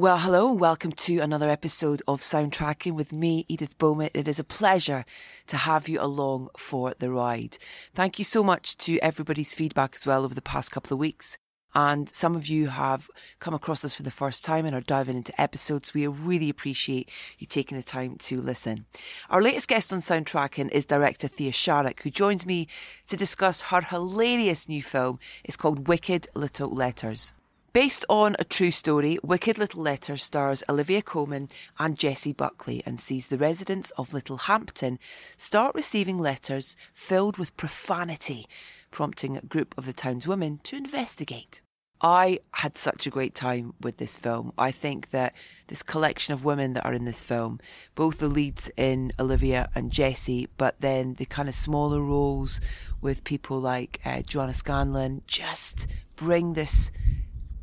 Well, hello and welcome to another episode of Soundtracking with me, Edith Bowman. It is a pleasure to have you along for the ride. Thank you so much to everybody's feedback as well over the past couple of weeks. And some of you have come across us for the first time and are diving into episodes. We really appreciate you taking the time to listen. Our latest guest on Soundtracking is director Thea Sharrock, who joins me to discuss her hilarious new film. It's called Wicked Little Letters. Based on a true story, Wicked Little Letters stars Olivia Colman and Jessie Buckley and sees the residents of Littlehampton start receiving letters filled with profanity, prompting a group of the town's women to investigate. I had such a great time with this film. I think that this collection of women that are in this film, both the leads in Olivia and Jessie, but then the kind of smaller roles with people like uh, Joanna Scanlon, just bring this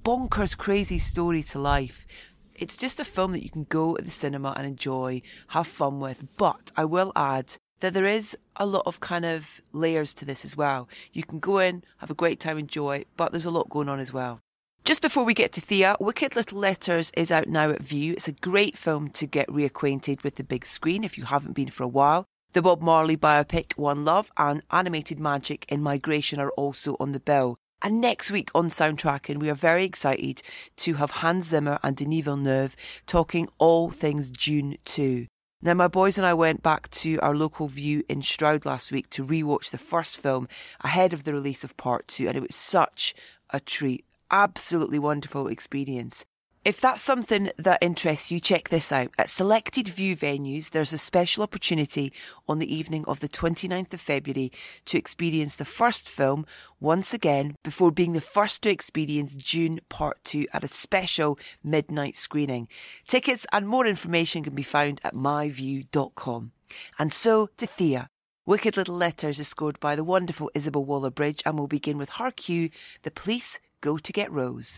bonkers, crazy story to life. It's just a film that you can go to the cinema and enjoy, have fun with. But I will add that there is a lot of kind of layers to this as well. You can go in, have a great time, enjoy, but there's a lot going on as well. Just before we get to Thea, Wicked Little Letters is out now at Vue. It's a great film to get reacquainted with the big screen if you haven't been for a while. The Bob Marley biopic One Love and Animated Magic in Migration are also on the bill. And next week on Soundtracking, we are very excited to have Hans Zimmer and Denis Villeneuve talking all things Dune 2. Now, my boys and I went back to our local Vue in Stroud last week to rewatch the first film ahead of the release of part two, and it was such a treat. Absolutely wonderful experience. If that's something that interests you, check this out. At selected Vue venues, there's a special opportunity on the evening of the 29th of February to experience the first film once again before being the first to experience Dune Part 2 at a special midnight screening. Tickets and more information can be found at myvue.com. And so to Thea. Wicked Little Letters is scored by the wonderful Isobel Waller-Bridge and will begin with her cue The Police Go to Get Rose.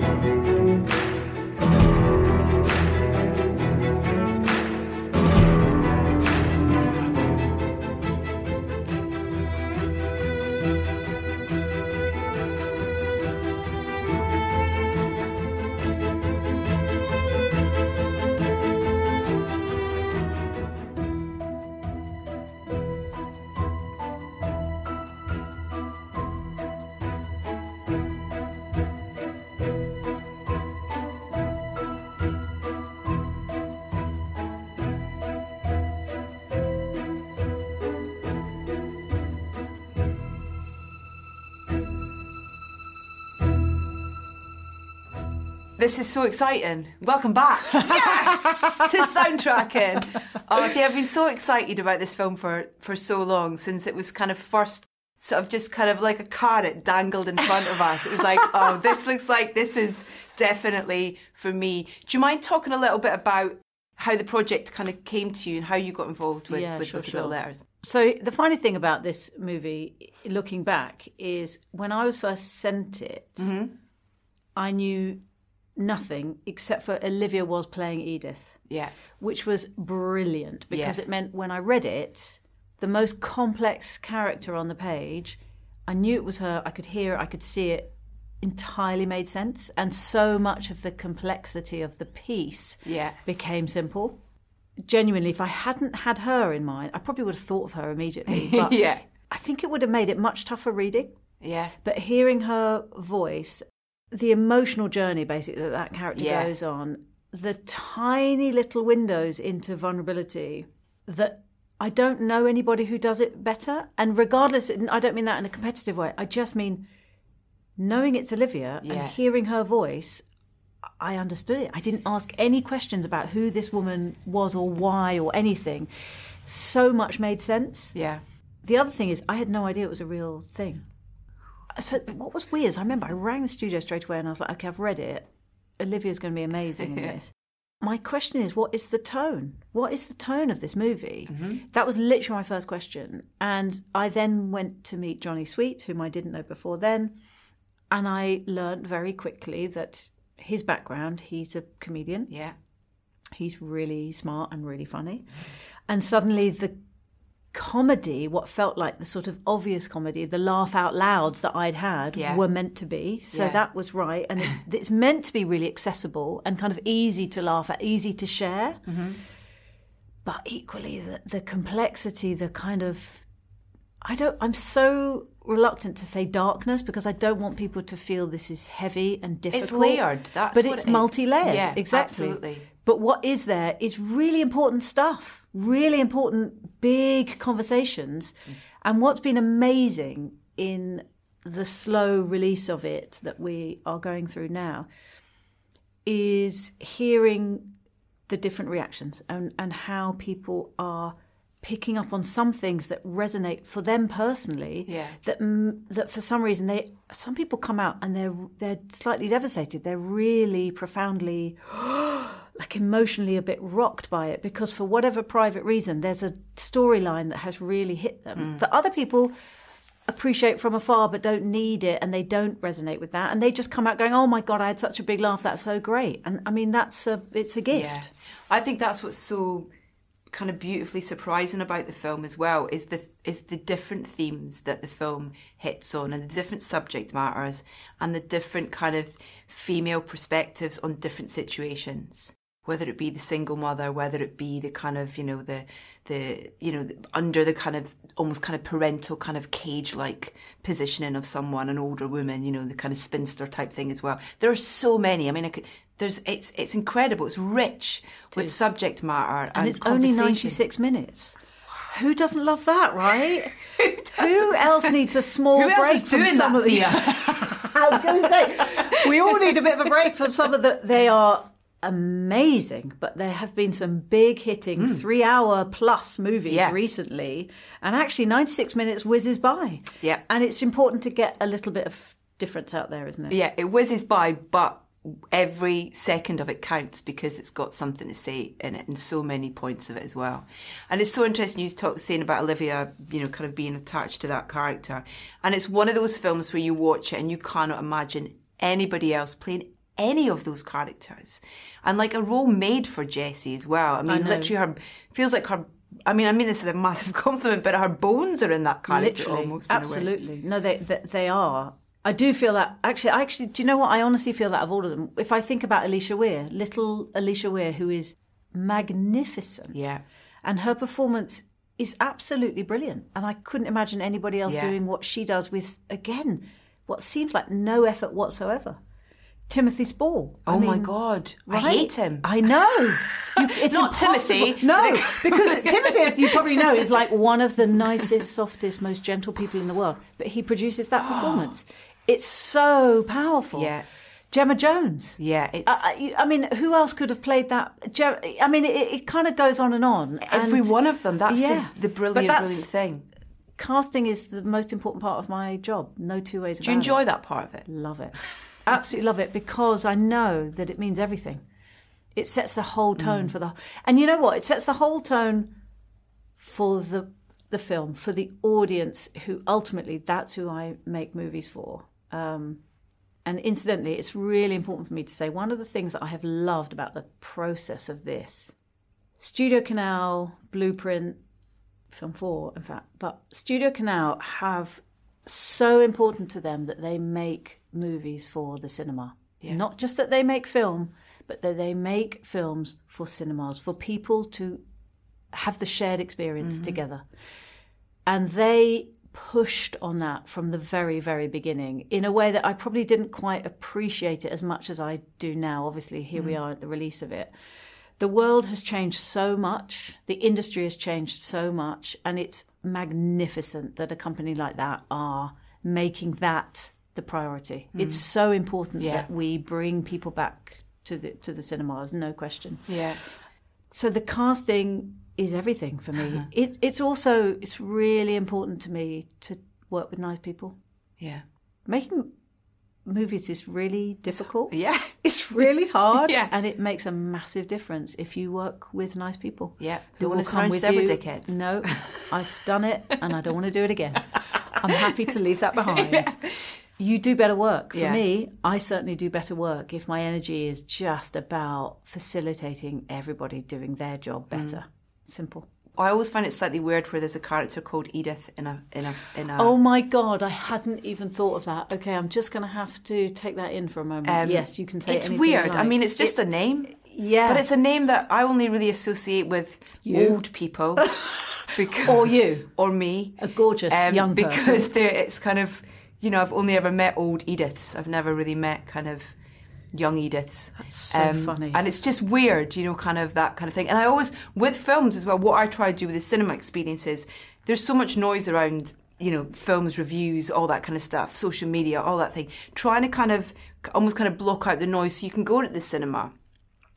Thank you. This is so exciting. Welcome back. Yes! to soundtracking. Oh, okay, I've been so excited about this film for, for so long since it was kind of first sort of just kind of like a carrot dangled in front of us. It was like, oh, this looks like this is definitely for me. Do you mind talking a little bit about how the project kind of came to you and how you got involved with, Yeah, with sure, sure. Letters? So the funny thing about this movie, looking back, is when I was first sent it, Mm-hmm. I knew nothing except for Olivia was playing Edith, Yeah. which was brilliant because Yeah. it meant when I read it, the most complex character on the page, I knew it was her. I could hear it. I could see it. Entirely made sense, and so much of the complexity of the piece Yeah. became simple. Genuinely, if I hadn't had her in mind, I probably would have thought of her immediately. But Yeah. I think it would have made it much tougher reading. Yeah. But hearing her voice, the emotional journey basically that that character Yeah. goes on, the tiny little windows into vulnerability that I don't know anybody who does it better. And regardless, I don't mean that in a competitive way. I just mean knowing it's Olivia Yeah. and hearing her voice, I understood it. I didn't ask any questions about who this woman was or why or anything. So much made sense. Yeah. The other thing is, I had no idea it was a real thing. So what was weird is I remember I rang the studio straight away and I was like, okay, I've read it. Olivia's going to be amazing in this. My question is, what is the tone? What is the tone of this movie? Mm-hmm. That was literally my first question. And I then went to meet Johnny Sweet, whom I didn't know before then. And I learned very quickly that his background, he's a comedian. Yeah. He's really smart and really funny. And suddenly the comedy, what felt like the sort of obvious comedy, the laugh out louds that I'd had Yeah. were meant to be. So Yeah. that was right. And it's, it's meant to be really accessible and kind of easy to laugh at, easy to share. Mm-hmm. But equally, the, the complexity, the kind of. I don't. I'm so reluctant to say darkness because I don't want people to feel this is heavy and difficult. It's layered, that's but what it's it multi-layered. Yeah, exactly. absolutely. But what is there is really important stuff, really important big conversations. And what's been amazing in the slow release of it that we are going through now is hearing the different reactions and, and how people are picking up on some things that resonate for them personally Yeah. that mm, that for some reason they some people come out and they're they're slightly devastated they're really profoundly like emotionally a bit rocked by it because for whatever private reason there's a storyline that has really hit them mm. that other people appreciate from afar but don't need it and they don't resonate with that. And they just come out going oh my god i had such a big laugh. That's so great. And i mean that's a it's a gift. Yeah. I think that's what's so kind of beautifully surprising about the film as well is the is the different themes that the film hits on and the different subject matters and the different kind of female perspectives on different situations whether it be the single mother whether it be the kind of you know the the you know under the kind of almost kind of parental kind of cage like positioning of someone an older woman you know the kind of spinster type thing as well. There are so many. I mean I could, there's it's it's incredible. It's rich with subject matter and, and it's only 96 minutes. Who doesn't love that right? Who else needs a small Who break from doing some of the I was going to say, we all need a bit of a break from some of the. They are amazing, but there have been some big hitting hmm. three hour plus movies. Yeah. recently. And actually, 96 minutes whizzes by. Yeah. And it's important to get a little bit of difference out there, isn't it? yeah it whizzes by but every second of it counts because it's got something to say in it and so many points of it as well and it's so interesting you talk saying about olivia you know kind of being attached to that character and it's one of those films where you watch it and you cannot imagine anybody else playing any of those characters and like a role made for jessie as well i mean know. literally her feels like her I mean, I mean this is a massive compliment, but her bones are in that character Literally, almost. in a way. absolutely. No, they, they they are. I do feel that actually. I actually, do you know what? I honestly feel that of all of them. If I think about Alicia Weir, little Alicia Weir, who is magnificent, Yeah. and her performance is absolutely brilliant. And I couldn't imagine anybody else Yeah. doing what she does with again what seems like no effort whatsoever. Timothy Spall. I Oh my mean, god, I hate him. I know. You, it's Not impossible. Timothy. No, because Timothy, as you probably know, is like one of the nicest, softest, most gentle people in the world. But he produces that performance. It's so powerful. Yeah. Gemma Jones. Yeah, it's I, I I mean, who else could have played that? Gem- I mean, it, it kind of goes on and on. every and one of them. That's yeah. the, the brilliant, brilliant thing. Casting is the most important part of my job. No two ways about Do you it. enjoy that part of it? Love it. Absolutely love it because I know that it means everything. It sets the whole tone Mm. for the and you know what? It sets the whole tone for the the film, for the audience who ultimately that's who I make movies for. Um, and incidentally, it's really important for me to say one of the things that I have loved about the process of this Studio Canal, Blueprint, Film 4, in fact, but Studio Canal have so important to them that they make movies for the cinema. Not just that they make film, but that they make films for cinemas, for people to have the shared experience mm-hmm. together. And they pushed on that from the very, very beginning in a way that I probably didn't quite appreciate it as much as I do now. Obviously, here we mm. are at the release of it. The world has changed so much, the industry has changed so much, and it's magnificent that a company like that are making that the priority. Mm. It's so important Yeah. that we bring people back to the to the cinemas, no question Yeah. so the casting is everything for me. Uh-huh. It, it's also it's really important to me to work with nice people. Yeah. Making movies is really difficult. Yeah. It's really hard, Yeah. and it makes a massive difference if you work with nice people. Yeah. Don't wanna come with you. dickheads. No, I've done it, and I don't want to do it again. I'm happy to leave that behind. You do better work. For Yeah. me, I certainly do better work if my energy is just about facilitating everybody doing their job better. Simple. I always find it slightly weird where there's a character called Edith in a in a in a. Oh my god, I hadn't even thought of that. Okay, I'm just going to have to take that in for a moment. Um, yes, you can say it's weird. I mean, it's just a name. yeah. But it's a name that I only really associate with You. old people, because, Or you. or me, a gorgeous um, young person. because there it's kind of you know I've only ever met old Ediths. I've never really met kind of young Ediths. That's so um, funny. and it's just weird, you know, kind of that kind of thing. And I always with films as well. What I try to do with the cinema experience is there's so much noise around. You know, films, reviews, all that kind of stuff, social media, all that thing. Trying to kind of almost kind of block out the noise so you can go to the cinema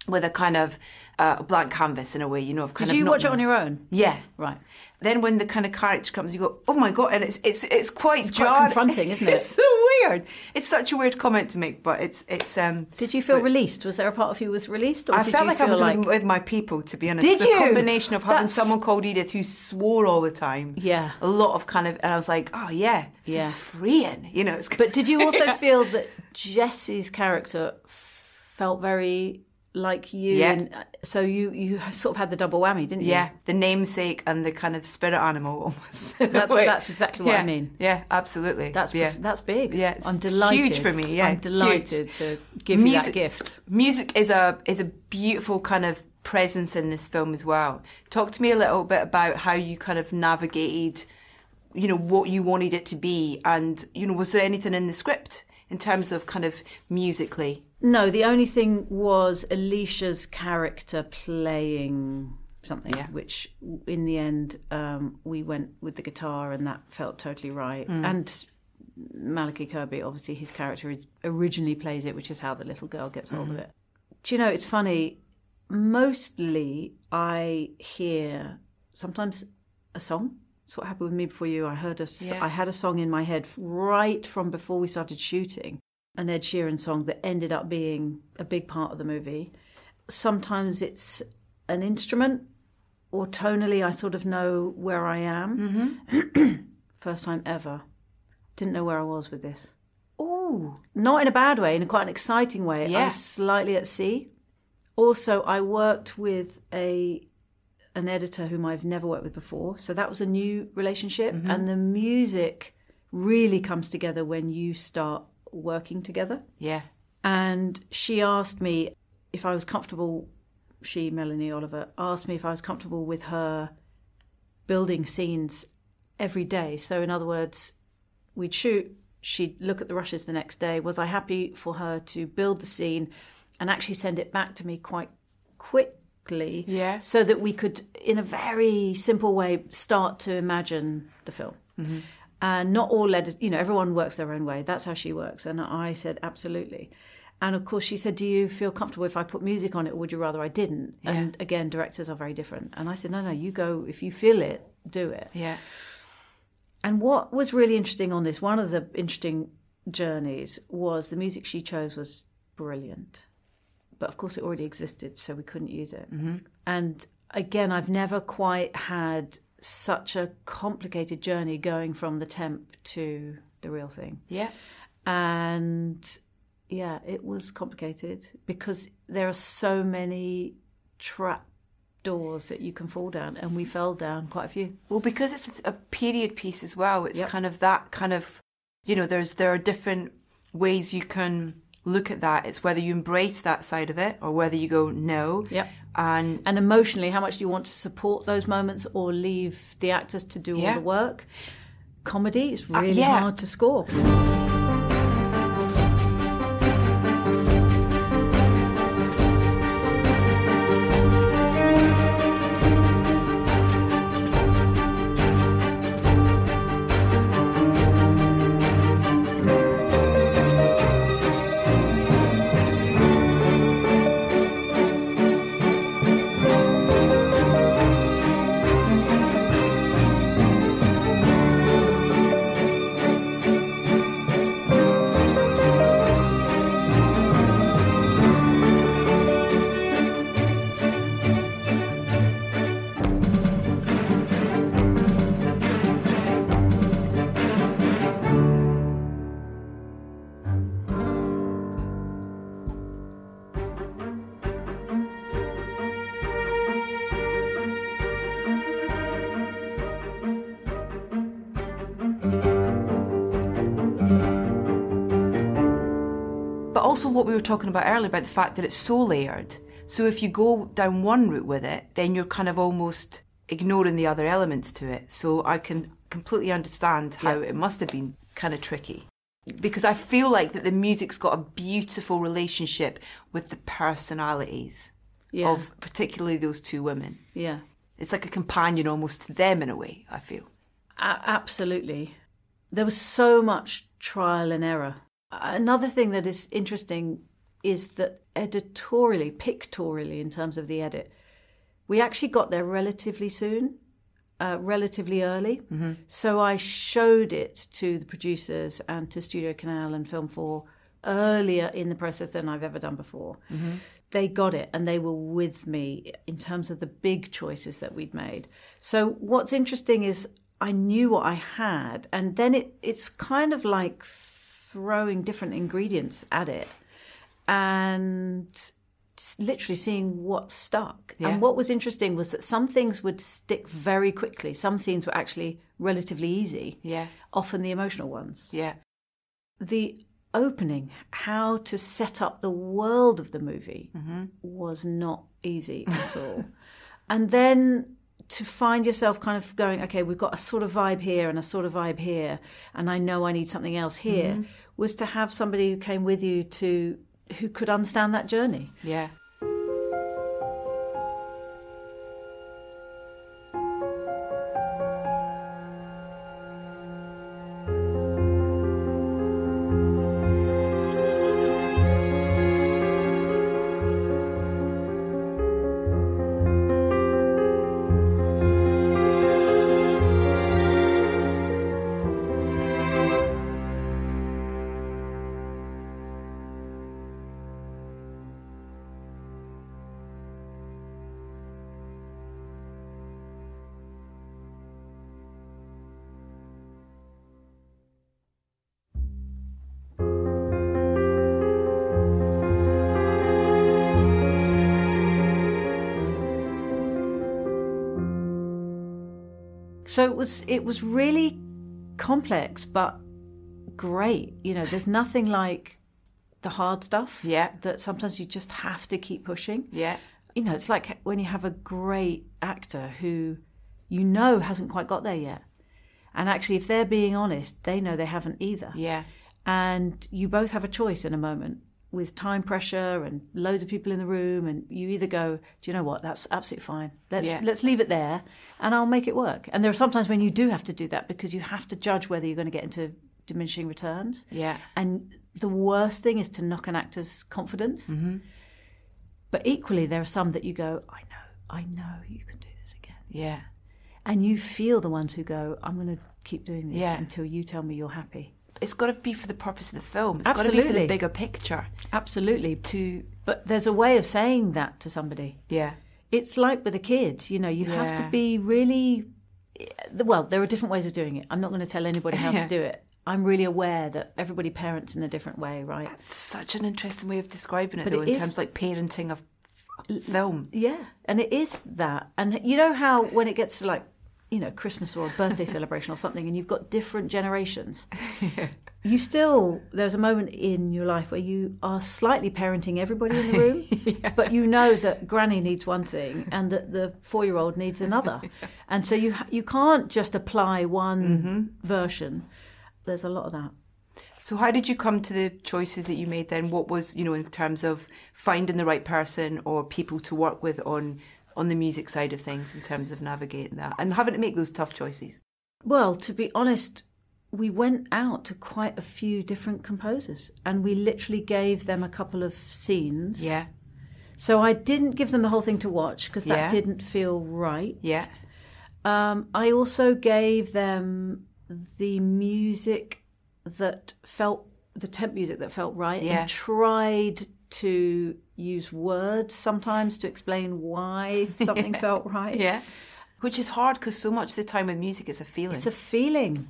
with a kind of uh, blank canvas in a way, you know. Of kind Did of you watch it on your own? Yeah. Right. Then when the kind of character comes, you go, "Oh my god!" And it's it's it's quite quite confronting, isn't it? It's so weird. It's such a weird comment to make, but it's it's. um Did you feel released? Was there a part of you was released, or I did felt like I was like with my people, to be honest. Did It's you? A combination of having That's- someone called Edith who swore all the time. Yeah. A lot of kind of, and I was like, "Oh yeah, this Yeah. is freeing," you know. It's But did you also feel that Jessie's character felt very like you? Yeah. And, uh, so you you sort of had the double whammy, didn't you? Yeah, the namesake and the kind of spirit animal almost. That's- that's exactly what I mean. Yeah, absolutely. That's yeah. that's big. Yeah, I'm delighted. huge for me, yeah, I'm huge. delighted to give you that Music- gift. Music is a is a beautiful kind of presence in this film as well. Talk to me a little bit about how you kind of navigated, you know, what you wanted it to be, and you know, was there anything in the script in terms of kind of musically? No, the only thing was Alicia's character playing something, Yeah. which in the end um, we went with the guitar, and that felt totally right. Mm. And Malachi Kirby, obviously, his character is, originally plays it, which is how the little girl gets hold of Mm-hmm. it. Do you know? It's funny. Mostly, I hear sometimes a song. That's what happened with me before you. I heard a, Yeah. I had a song in my head right from before we started shooting, an Ed Sheeran song that ended up being a big part of the movie. Sometimes it's an instrument, or tonally, I sort of know where I am. Mm-hmm. First time ever. Didn't know where I was with this. Oh, Not in a bad way, in a quite an exciting way. I Yeah. was slightly at sea. Also, I worked with a an editor whom I've never worked with before, so that was a new relationship. Mm-hmm. And the music really comes together when you start working together. yeah, And she asked me if I was comfortable. She, Melanie Oliver, asked me if I was comfortable with her building scenes every day. So, in other words, we'd shoot, she'd look at the rushes the next day. Was I happy for her to build the scene and actually send it back to me quite quickly? Yeah. So that we could, in a very simple way, start to imagine the film. Mm-hmm. And not all editors, you know, everyone works their own way. That's how she works. And I said, absolutely. And of course, she said, Do you feel comfortable if I put music on it, or would you rather I didn't? And again, directors are very different. And I said, No, no, you go, if you feel it, do it. yeah, And what was really interesting on this, one of the interesting journeys was the music she chose was brilliant. But of course, it already existed, so we couldn't use it. Mm-hmm. And again, I've never quite had such a complicated journey going from the temp to the real thing. yeah. And yeah, it was complicated because there are so many trap doors that you can fall down, and we fell down quite a few. Well, because it's a period piece as well, it's Yep. kind of that kind of, you know, there's there are different ways you can look at that. It's whether you embrace that side of it or whether you go no. Yep. And And emotionally, how much do you want to support those moments or leave the actors to do all the work? Comedy is uh, really yeah. hard to score. Also what we were talking about earlier about the fact that it's so layered. So if you go down one route with it, then you're kind of almost ignoring the other elements to it. So I can completely understand how Yeah. it must have been kind of tricky. Because I feel like that the music's got a beautiful relationship with the personalities Yeah. of particularly those two women. Yeah. It's like a companion almost to them in a way, I feel. A- absolutely. There was so much trial and error. Another thing that is interesting is that editorially, pictorially, in terms of the edit, we actually got there relatively soon, uh, relatively early. So I showed it to the producers and to Studio Canal and Film 4 earlier in the process than I've ever done before. They got it and they were with me in terms of the big choices that we'd made. So what's interesting is I knew what I had, and then it, it's kind of like throwing different ingredients at it and literally seeing what stuck. Yeah. And what was interesting was that some things would stick very quickly. Some scenes were actually relatively easy, Yeah. often the emotional ones. Yeah. The opening, how to set up the world of the movie, mm-hmm. was not easy at all. and then to find yourself kind of going, okay, we've got a sort of vibe here and a sort of vibe here, and I know I need something else here, mm-hmm. was to have somebody who came with you to who could understand that journey. Yeah. So it was it was really complex but great. You know, there's nothing like the hard stuff. Yeah. That sometimes you just have to keep pushing. Yeah. You know, it's like when you have a great actor who you know hasn't quite got there yet. And actually if they're being honest, they know they haven't either. Yeah. And you both have a choice in a moment with time pressure and loads of people in the room and you either go, Do you know what, that's absolutely fine. Let's Yeah. let's leave it there and I'll make it work. And there are sometimes when you do have to do that because you have to judge whether you're going to get into diminishing returns. Yeah. And the worst thing is to knock an actor's confidence. Mm-hmm. But equally, there are some that you go, I know, I know you can do this again. Yeah. And you feel the ones who go, I'm going to keep doing this Yeah. until you tell me you're happy. It's got to be for the purpose of the film. It's got to be for the bigger picture. Absolutely. To But there's a way of saying that to somebody. yeah. It's like with a kid, you know, you have to be really. Well, there are different ways of doing it. I'm not going to tell anybody how Yeah. to do it. I'm really aware that everybody parents in a different way, right? It's such an interesting way of describing it, But though, it in is- terms of like parenting a f- film. Yeah, and it is that. And you know how when it gets to like, you know, Christmas or a birthday celebration or something, and you've got different generations, you still, there's a moment in your life where you are slightly parenting everybody in the room, but you know that granny needs one thing and that the four year old needs another. And so you, you can't just apply one mm-hmm. version. There's a lot of that. So, how did you come to the choices that you made then? What was, you know, in terms of finding the right person or people to work with on on the music side of things, in terms of navigating that and having to make those tough choices? Well, to be honest, we went out to quite a few different composers and we literally gave them a couple of scenes. Yeah, So I didn't give them the whole thing to watch because that Yeah. didn't feel right. yeah, Um, I also gave them the music that felt, the temp music that felt right Yeah. and tried to use words sometimes to explain why something felt right. yeah. Which is hard because so much of the time with music it's a feeling. It's a feeling.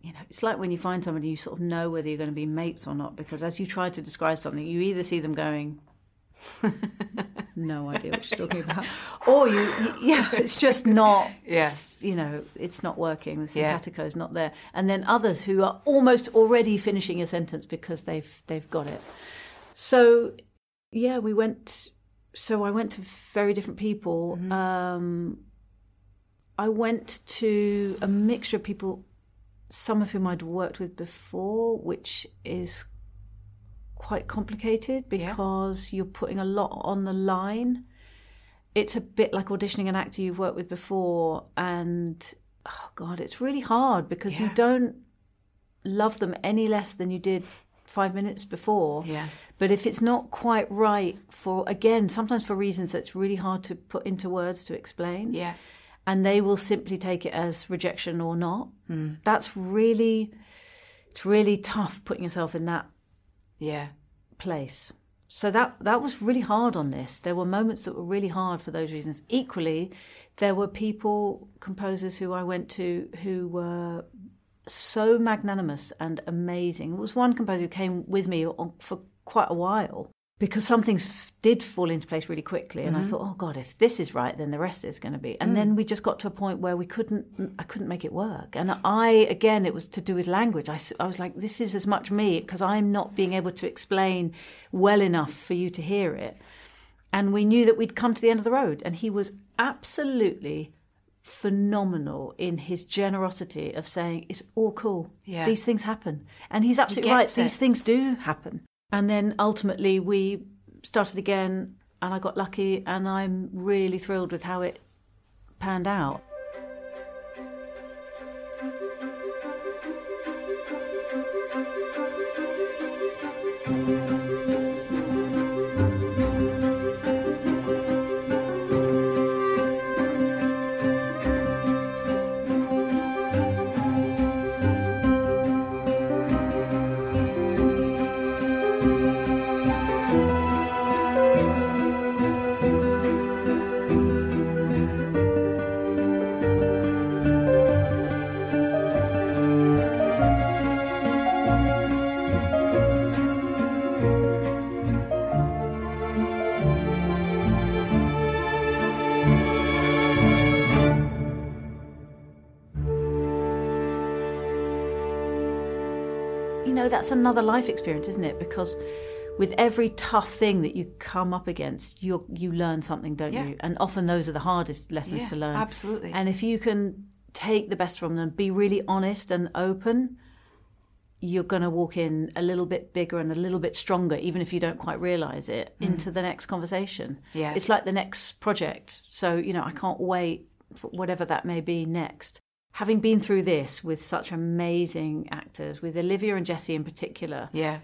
You know, it's like when you find somebody you sort of know whether you're going to be mates or not, because as you try to describe something, you either see them going, no idea what you're talking about, or you, you yeah, it's just not, Yeah. you know, it's not working. The Yeah. is not there, and then others who are almost already finishing a sentence because they've they've got it. So, yeah, we went. So I went to very different people. Mm-hmm. Um, I went to a mixture of people, some of whom I'd worked with before, which is quite complicated because you're putting a lot on the line. It's a bit like auditioning an actor you've worked with before, and oh god, it's really hard because you don't love them any less than you did five minutes before. Yeah. But if it's not quite right for again, sometimes for reasons that's really hard to put into words to explain Yeah. and they will simply take it as rejection or not. Hmm. That's really, it's really tough putting yourself in that Yeah. place. So that that was really hard on this. There were moments that were really hard for those reasons. Equally, there were people, composers who I went to who were so magnanimous and amazing. There was one composer who came with me on, for quite a while because some things f- did fall into place really quickly, and I mm-hmm. thought, oh God, if this is right, then the rest is going to be. And mm. then we just got to a point where we couldn't, mm, I couldn't make it work. And I, again, it was to do with language. I was like, this is as much me because I'm not being able to explain well enough for you to hear it. And we knew that we'd come to the end of the road, and he was absolutely phenomenal in his generosity of saying it's all cool. Yeah. These things happen. And he's absolutely right. it. These things do happen. And then ultimately we started again and I got lucky and I'm really thrilled with how it panned out. Know, that's another life experience, isn't it? Because with every tough thing that you come up against, you you learn something, don't Yeah. you? And often those are the hardest lessons Yeah, to learn. absolutely. And if you can take the best from them, be really honest and open, you're going to walk in a little bit bigger and a little bit stronger, even if you don't quite realize it, into the next conversation. Mm. Yeah. It's like the next project. So, you know, I can't wait for whatever that may be next. Having been through this with such amazing actors, with Olivia and Jessie in particular, Yeah.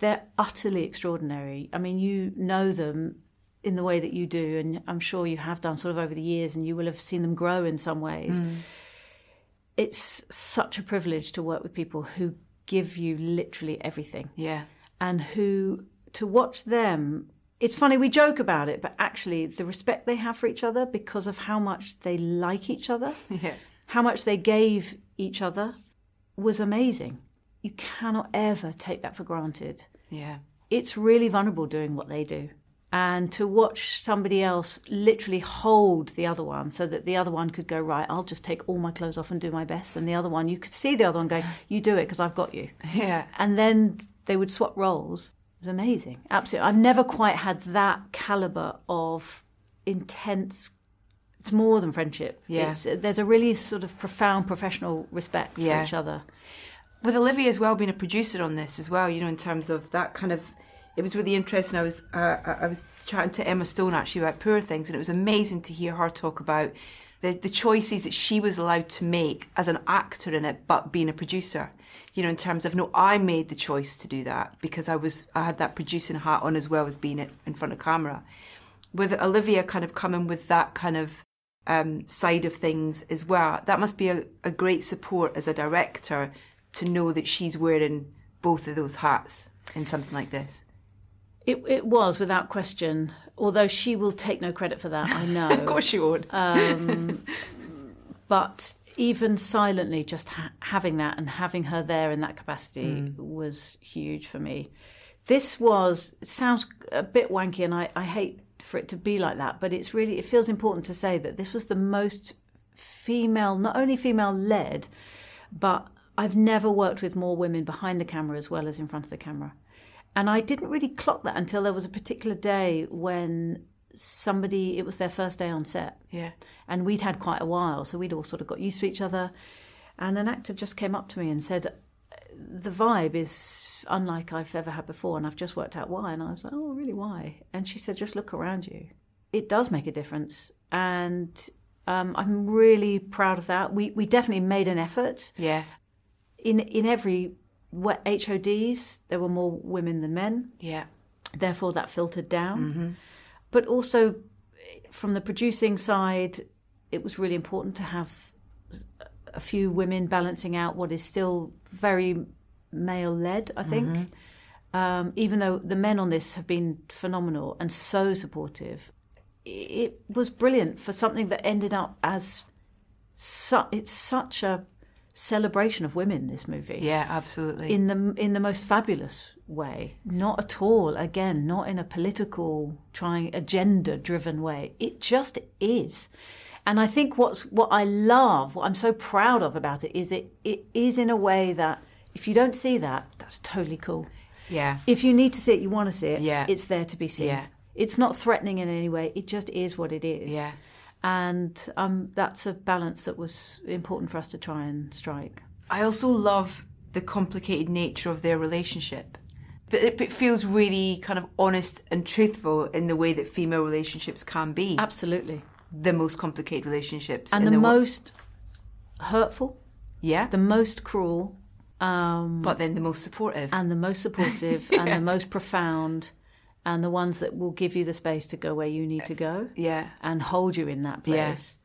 they're utterly extraordinary. I mean, you know them in the way that you do, and I'm sure you have done sort of over the years, and you will have seen them grow in some ways. Mm. It's such a privilege to work with people who give you literally everything Yeah. and who to watch them it's funny we joke about it but actually the respect they have for each other because of how much they like each other Yeah. How much they gave each other was amazing you cannot ever take that for granted Yeah. it's really vulnerable doing what they do and to watch somebody else literally hold the other one so that the other one could go right i'll just take all my clothes off and do my best and the other one you could see the other one going you do it because i've got you Yeah. and then they would swap roles. It was amazing. Absolutely. I've never quite had that caliber of intense. It's more than friendship. Yeah. It's, there's a really sort of profound professional respect Yeah. for each other. with Olivia as well being a producer on this as well, you know, in terms of that kind of. It was really interesting. I was uh, I I was chatting to Emma Stone actually about Poor Things, and it was amazing to hear her talk about the the choices that she was allowed to make as an actor in it, but being a producer. You know, in terms of no, I made the choice to do that because I was I had that producing hat on as well as being it in front of camera. With Olivia kind of coming with that kind of um, side of things as well. That must be a, a great support as a director to know that she's wearing both of those hats in something like this. It, it was without question. Although she will take no credit for that, I know. Of course she would. but even silently, just ha- having that and having her there in that capacity was huge for me. This was, it sounds a bit wanky, and I, I hate for it to be like that, but it's really, it feels important to say that this was the most female, not only female led, but I've never worked with more women behind the camera as well as in front of the camera. And I didn't really clock that until there was a particular day when somebody, it was their first day on set. Yeah. And we'd had quite a while, so we'd all sort of got used to each other. And an actor just came up to me and said, The vibe is unlike I've ever had before, and I've just worked out why. And I was like, Oh, really, why? And she said, Just look around you. It does make a difference. And um, I'm really proud of that. We, we definitely made an effort. Yeah. In, in every HODs, there were more women than men Yeah. therefore that filtered down. But also from the producing side, it was really important to have a few women balancing out what is still very male led, I think. Um, even though the men on this have been phenomenal and so supportive, it was brilliant for something that ended up as su- it's such a celebration of women. This movie, Yeah, absolutely. in the in the most fabulous way. Not at all. Again, not in a political, trying agenda driven way. It just is. And I think what's what I love, what I'm so proud of about it, is it it is in a way that if you don't see that, that's totally cool. yeah. If you need to see it, you want to see it. Yeah. it's there to be seen. Yeah. It's not threatening in any way. It just is what it is. Yeah. And um, that's a balance that was important for us to try and strike. I also love the complicated nature of their relationship. But it, it feels really kind of honest and truthful in the way that female relationships can be. Absolutely. The most complicated relationships. And the, wo- most hurtful, Yeah. the most cruel, um, but then the most supportive. and the most supportive, and the most profound, and the ones that will give you the space to go where you need to go yeah. and hold you in that Yeah. place.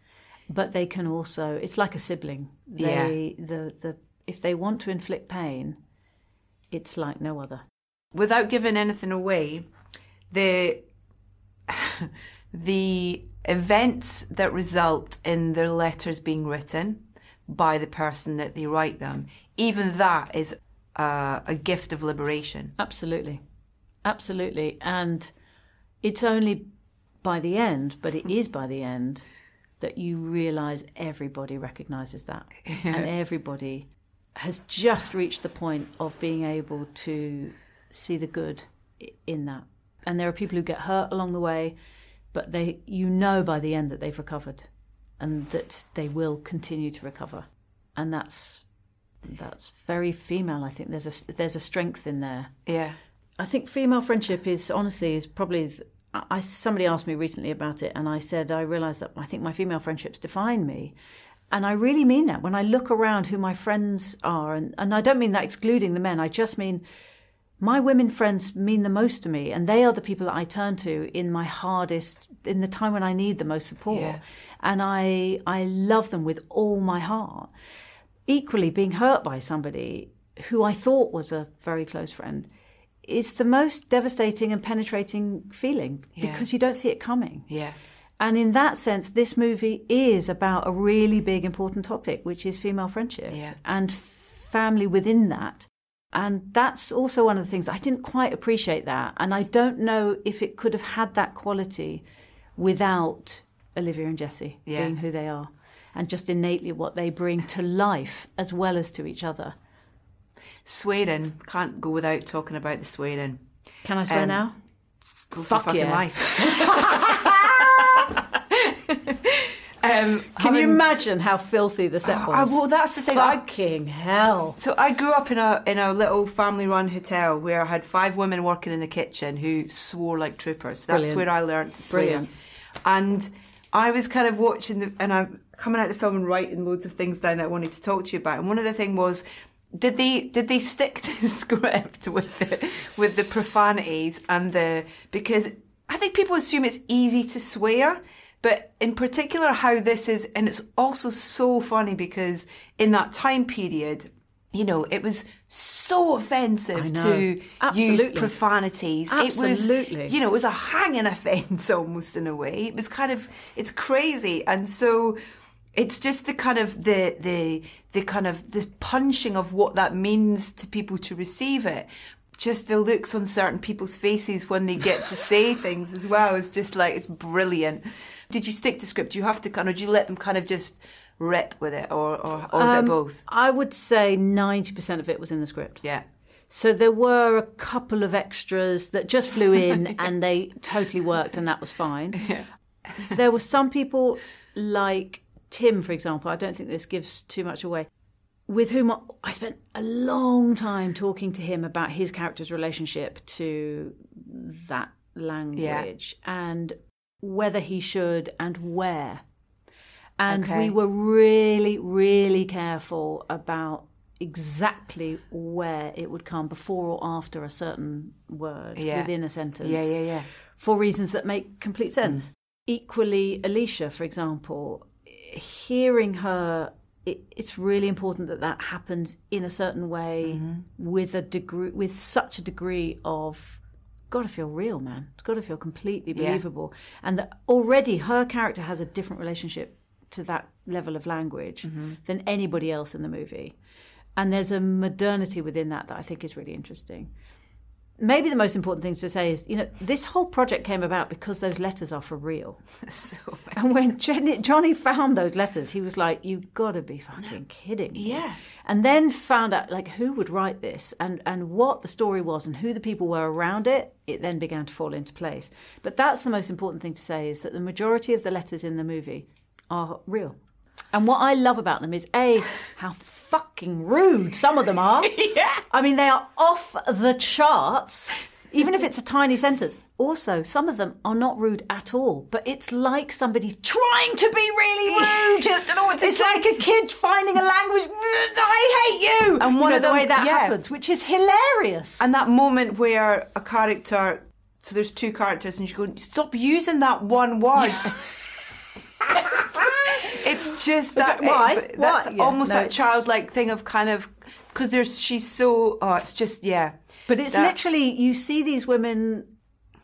But they can also, it's like a sibling. They, the, the, if they want to inflict pain, it's like no other. Without giving anything away, the the events that result in their letters being written by the person that they write them, even that is uh, a gift of liberation. Absolutely. Absolutely. And it's only by the end, but it is by the end, that you realize everybody recognizes that. and everybody has just reached the point of being able to see the good in that. And there are people who get hurt along the way, but they you know by the end that they've recovered and that they will continue to recover. And that's that's very female. I think there's a there's a strength in there. Yeah. I think female friendship is honestly is probably. th- I I- somebody asked me recently about it, and I said I realised that I think my female friendships define me, and I really mean that. When I look around who my friends are, and, and I don't mean that excluding the men. I just mean my women friends mean the most to me, and they are the people that I turn to in my hardest, in the time when I need the most support, Yeah. and I I love them with all my heart. Equally, being hurt by somebody who I thought was a very close friend is the most devastating and penetrating feeling Yeah. because you don't see it coming. Yeah. And in that sense, this movie is about a really big, important topic, which is female friendship Yeah. and family within that. And that's also one of the things I didn't quite appreciate that. And I don't know if it could have had that quality without Olivia and Jessie Yeah. being who they are and just innately what they bring to life as well as to each other. Swearing. Can't go without talking about the swearing. Can I swear Um, now? Go for Fuck fucking yeah. life. um, Can you imagine how filthy the set I, was? well, that's the thing. I, Fucking hell. so I grew up in a in a little family-run hotel where I had five women working in the kitchen who swore like troopers. That's Brilliant. where I learned to swear. Brilliant. And I was kind of watching the, and I'm coming out the film and writing loads of things down that I wanted to talk to you about. And one of the thing was. Did they did they stick to the script with the with the profanities and the because I think people assume it's easy to swear, but in particular how this is and it's also so funny because in that time period, you know, it was so offensive to use Absolutely. profanities. It Absolutely. was you know, it was a hanging offence almost in a way. It was kind of it's crazy. And so it's just the kind of the the the kind of the punching of what that means to people to receive it. Just the looks on certain people's faces when they get to say things as well is just like it's brilliant. Did you stick to script? Do you have to kind of do you let them kind of just rip with it or or, or bit Um, both? I would say 90% of it was in the script. Yeah. So there were a couple of extras that just flew in and they totally worked, and that was fine. Yeah. there were some people like Tim, for example. I don't think this gives too much away. With whom I spent a long time talking to him about his character's relationship to that language and whether he should and where. And Okay. we were really, really careful about exactly where it would come before or after a certain word Yeah. within a sentence Yeah, yeah, yeah. for reasons that make complete mm. sense. Equally, Alicia, for example, hearing her, it, it's really important that that happens in a certain way mm-hmm. with a degree, with such a degree of. Got to feel real, man. It's got to feel completely Yeah. believable, and that already her character has a different relationship to that level of language mm-hmm. than anybody else in the movie, and there's a modernity within that that I think is really interesting maybe the most important thing to say is, you know, this whole project came about because those letters are for real. So And when Jenny, Johnny found those letters, he was like, "You've got to be fucking kidding!" me." Yeah. And then found out like who would write this and and what the story was and who the people were around it. It then began to fall into place. But that's the most important thing to say is that the majority of the letters in the movie are real. And what I love about them is a how fucking rude some of them are. yeah. I mean, they are off the charts, even if it's a tiny sentence. Also, some of them are not rude at all, but it's like somebody trying to be really rude. I don't know what to it's say. like a kid finding a language. I hate you. And You one know, of the them- way that yeah. happens, which is hilarious. And that moment where a character, so there's two characters, and you go, stop using that one word. it's just that. Why? it- that's? Yeah, almost no, that childlike thing of kind of because there's she's so. Oh, it's just yeah. But it's That- literally you see these women.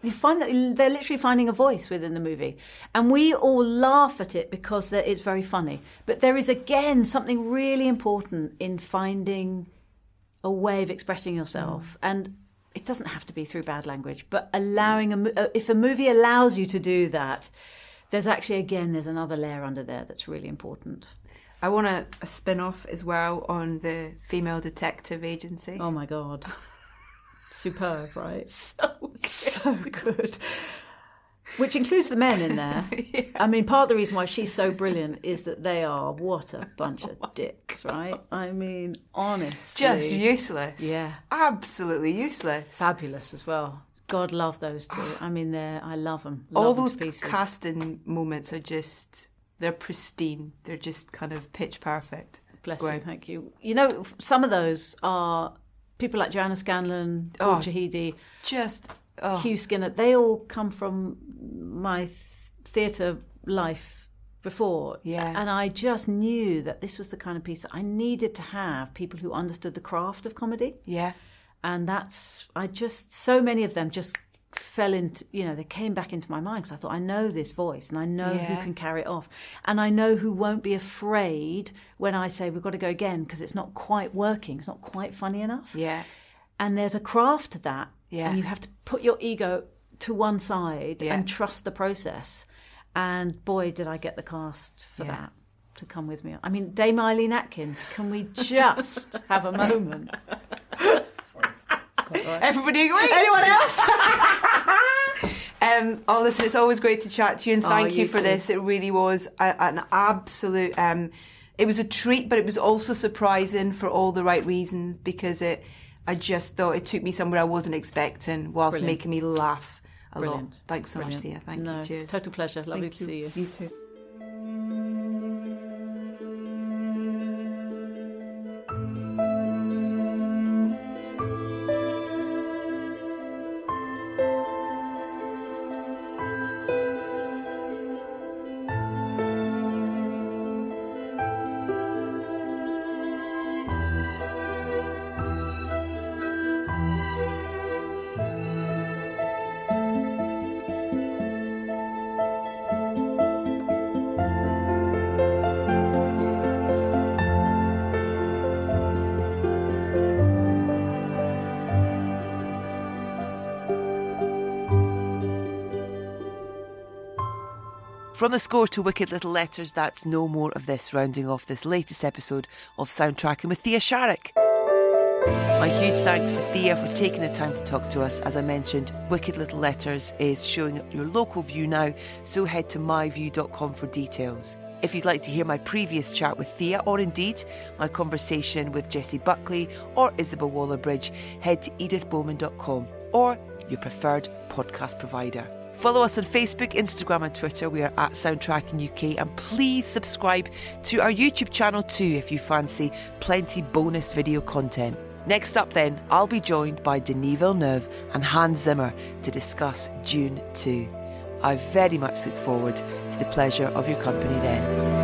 You find that they're literally finding a voice within the movie, and we all laugh at it because that it's very funny. But there is again something really important in finding a way of expressing yourself, and it doesn't have to be through bad language, but allowing a uh, if a movie allows you to do that, there's actually again there's another layer under there that's really important. I want a, a spin off as well on the female detective agency. Oh my god, superb, right? so so good. Which includes the men in there. I mean, part of the reason why she's so brilliant is that they are what a bunch of oh dicks, right? I mean, honestly. just useless. Yeah. absolutely useless. fabulous as well. God love those two. I mean, they're I love them. All Love them those pieces. casting moments are just they're pristine. They're just kind of pitch perfect. Bless you, thank you. You know, some of those are people like Joanna Scanlan, Paul Oh. Chahidi, Just oh, Hugh Skinner. They all come from my th- theatre life before. Yeah. And I just knew that this was the kind of piece that I needed to have people who understood the craft of comedy. yeah. And that's, I just, so many of them just fell into, you know, they came back into my mind because I thought, I know this voice and I know Yeah. who can carry it off. And I know who won't be afraid when I say, we've got to go again because it's not quite working, it's not quite funny enough. Yeah. And there's a craft to that. Yeah. And you have to put your ego to one side Yeah. and trust the process. And boy, did I get the cast for Yeah. that to come with me. I mean, Dame Eileen Atkins, can we just have a moment? Everybody agrees. Anyone else? um, oh, listen, it's always great to chat to you, and thank you, you for too. this. It really was a, an absolute. Um, it was a treat, but it was also surprising for all the right reasons because it. I just thought it took me somewhere I wasn't expecting, whilst Brilliant. making me laugh a lot. Thanks so Brilliant. much, Thea. Thank no, you. Cheers. Total pleasure. Lovely Thank to see you. You too. From the score to Wicked Little Letters, that's no more of this, rounding off this latest episode of Soundtracking with Thea Sharrock. My huge thanks to Thea for taking the time to talk to us. As I mentioned, Wicked Little Letters is showing up your local Vue now, so head to myvue.com for details. If you'd like to hear my previous chat with Thea, or indeed my conversation with Jessie Buckley or Isobel Waller-Bridge, head to edithbowman.com or your preferred podcast provider. Follow us on Facebook, Instagram, and Twitter. We are at Soundtracking UK. And please subscribe to our YouTube channel too if you fancy plenty bonus video content. Next up, then, I'll be joined by Denis Villeneuve and Hans Zimmer to discuss Dune 2. I very much look forward to the pleasure of your company then.